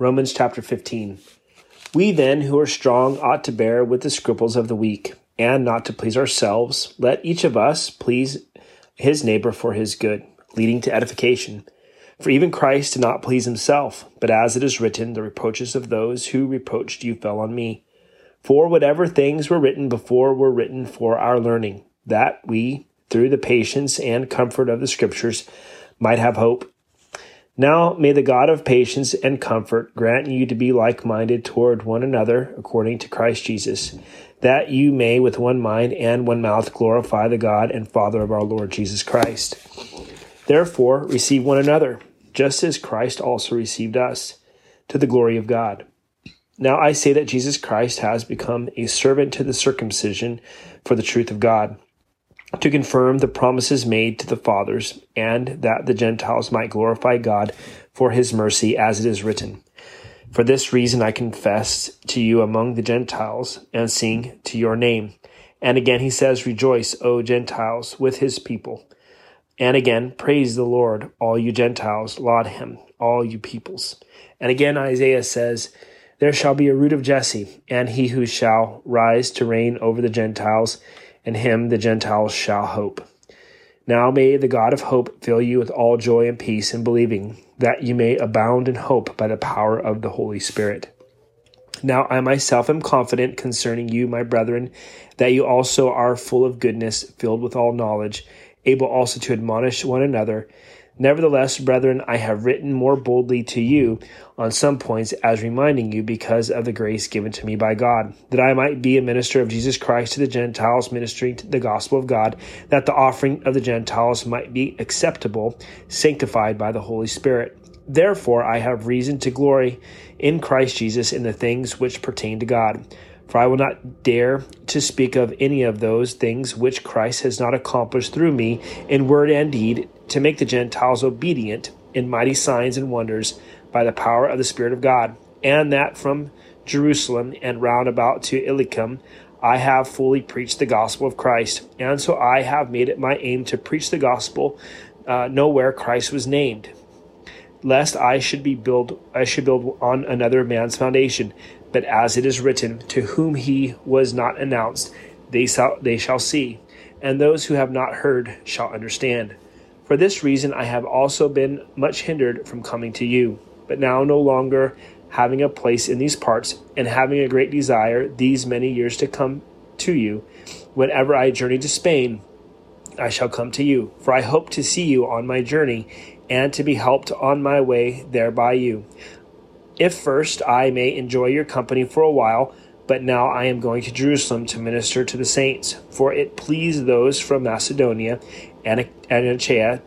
Romans chapter 15. We then, who are strong, ought to bear with the scruples of the weak, and not to please ourselves. Let each of us please his neighbor for his good, leading to edification. For even Christ did not please himself, but as it is written, the reproaches of those who reproached you fell on me. For whatever things were written before were written for our learning, that we, through the patience and comfort of the Scriptures, might have hope. Now may the God of patience and comfort grant you to be like minded toward one another according to Christ Jesus, that you may with one mind and one mouth glorify the God and Father of our Lord Jesus Christ. Therefore, receive one another, just as Christ also received us, to the glory of God. Now I say that Jesus Christ has become a servant to the circumcision for the truth of God to confirm the promises made to the fathers, and that the Gentiles might glorify God for his mercy, as it is written. For this reason I confess to you among the Gentiles, and sing to your name. And again he says, Rejoice, O Gentiles, with his people. And again, praise the Lord, all you Gentiles, laud him, all you peoples. And again Isaiah says, There shall be a root of Jesse, and he who shall rise to reign over the Gentiles in him the Gentiles shall hope. Now may the God of hope fill you with all joy and peace in believing, that you may abound in hope by the power of the Holy Spirit. Now I myself am confident concerning you, my brethren, that you also are full of goodness, filled with all knowledge, able also to admonish one another. Nevertheless, brethren, I have written more boldly to you on some points as reminding you because of the grace given to me by God, that I might be a minister of Jesus Christ to the Gentiles, ministering the gospel of God, that the offering of the Gentiles might be acceptable, sanctified by the Holy Spirit. Therefore, I have reason to glory in Christ Jesus in the things which pertain to God. For I will not dare to speak of any of those things which Christ has not accomplished through me in word and deed to make the Gentiles obedient in mighty signs and wonders by the power of the Spirit of God, and that from Jerusalem and round about to Illyricum I have fully preached the gospel of Christ, and so I have made it my aim to preach the gospel uh, nowhere Christ was named, lest I should be build I should build on another man's foundation. But as it is written, to whom he was not announced, they shall, they shall see, and those who have not heard shall understand. For this reason I have also been much hindered from coming to you, but now no longer having a place in these parts, and having a great desire these many years to come to you. Whenever I journey to Spain, I shall come to you, for I hope to see you on my journey, and to be helped on my way there by you if first I may enjoy your company for a while, but now I am going to Jerusalem to minister to the saints. For it pleased those from Macedonia and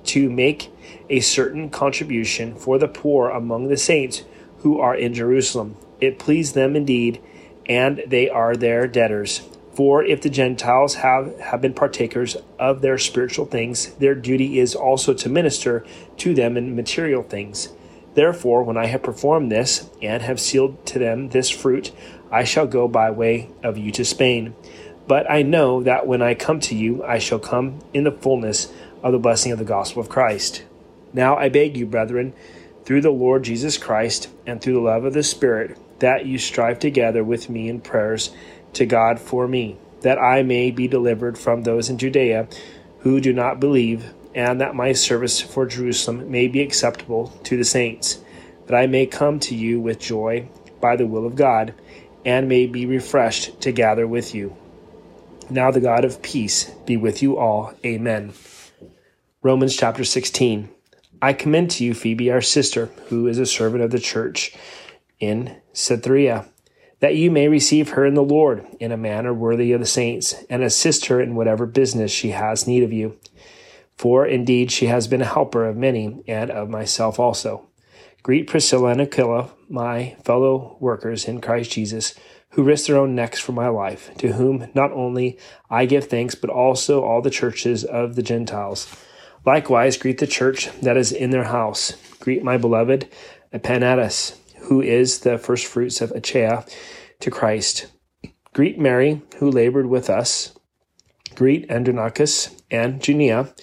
to make a certain contribution for the poor among the saints who are in Jerusalem. It pleased them indeed, and they are their debtors. For if the Gentiles have, have been partakers of their spiritual things, their duty is also to minister to them in material things. Therefore, when I have performed this, and have sealed to them this fruit, I shall go by way of you to Spain. But I know that when I come to you, I shall come in the fullness of the blessing of the gospel of Christ. Now I beg you, brethren, through the Lord Jesus Christ, and through the love of the Spirit, that you strive together with me in prayers to God for me, that I may be delivered from those in Judea who do not believe and that my service for Jerusalem may be acceptable to the saints, that I may come to you with joy by the will of God, and may be refreshed to gather with you. Now the God of peace be with you all. Amen. Romans chapter 16. I commend to you Phoebe, our sister, who is a servant of the church in Cenchrea, that you may receive her in the Lord in a manner worthy of the saints, and assist her in whatever business she has need of you for indeed she has been a helper of many, and of myself also. Greet Priscilla and Aquila, my fellow workers in Christ Jesus, who risked their own necks for my life, to whom not only I give thanks, but also all the churches of the Gentiles. Likewise, greet the church that is in their house. Greet my beloved Epaenetus, who is the firstfruits of Achaia to Christ. Greet Mary, who labored with us. Greet Andronicus and Junia,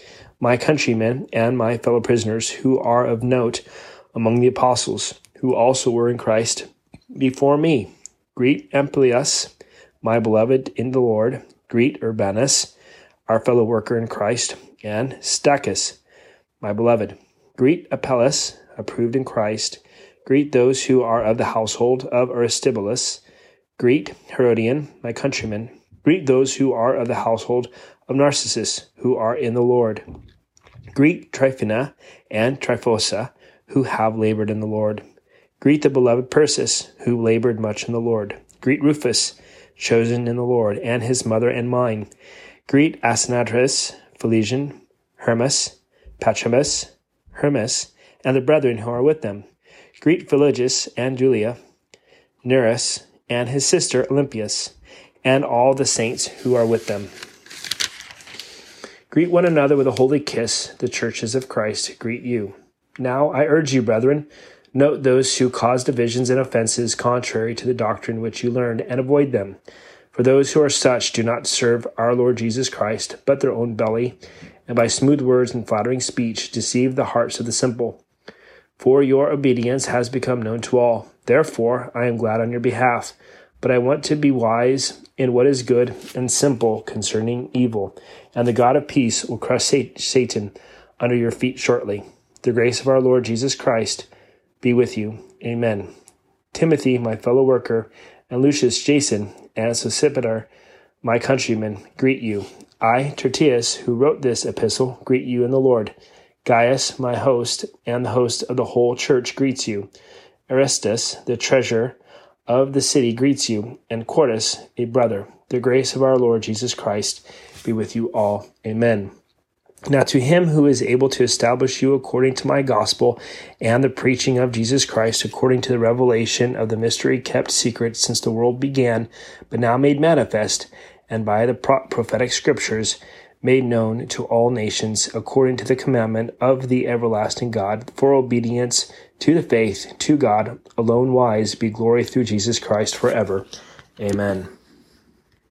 my countrymen and my fellow prisoners who are of note among the apostles, who also were in Christ before me. Greet Amplias, my beloved in the Lord. Greet Urbanus, our fellow worker in Christ, and Stachys, my beloved. Greet Apelles, approved in Christ. Greet those who are of the household of Aristobulus. Greet Herodion, my countryman. Greet those who are of the household of Narcissus, who are in the Lord. Greet Tryphena and Tryphosa, who have labored in the Lord. Greet the beloved Persis, who labored much in the Lord. Greet Rufus, chosen in the Lord, and his mother and mine. Greet Asyncritus, Philesian, Hermas, Patrobas, Hermes, and the brethren who are with them. Greet Philologus and Julia, Nereus, and his sister Olympias, and all the saints who are with them. Greet one another with a holy kiss. The churches of Christ greet you. Now I urge you, brethren, Note those who cause divisions and offenses contrary to the doctrine which you learned, and avoid them. For those who are such do not serve our Lord Jesus Christ, but their own belly, and by smooth words and flattering speech deceive the hearts of the simple. For your obedience has become known to all. Therefore, I am glad on your behalf. But I want to be wise in what is good and simple concerning evil. And the God of peace will crush Satan under your feet shortly. The grace of our Lord Jesus Christ be with you. Amen. Timothy, my fellow worker, and Lucius Jason, and Sosipater, my countrymen, greet you. I, Tertius, who wrote this epistle, greet you in the Lord. Gaius, my host, and the host of the whole church, greets you. Erastus, the treasurer of the city, greets you, and Quartus, a brother. The grace of our Lord Jesus Christ be with you all. Amen. Now, to him who is able to establish you according to my gospel and the preaching of Jesus Christ, according to the revelation of the mystery kept secret since the world began, but now made manifest, and by the prophetic scriptures made known to all nations, according to the commandment of the everlasting God, for obedience to the faith, to God alone wise, be glory through Jesus Christ forever. Amen.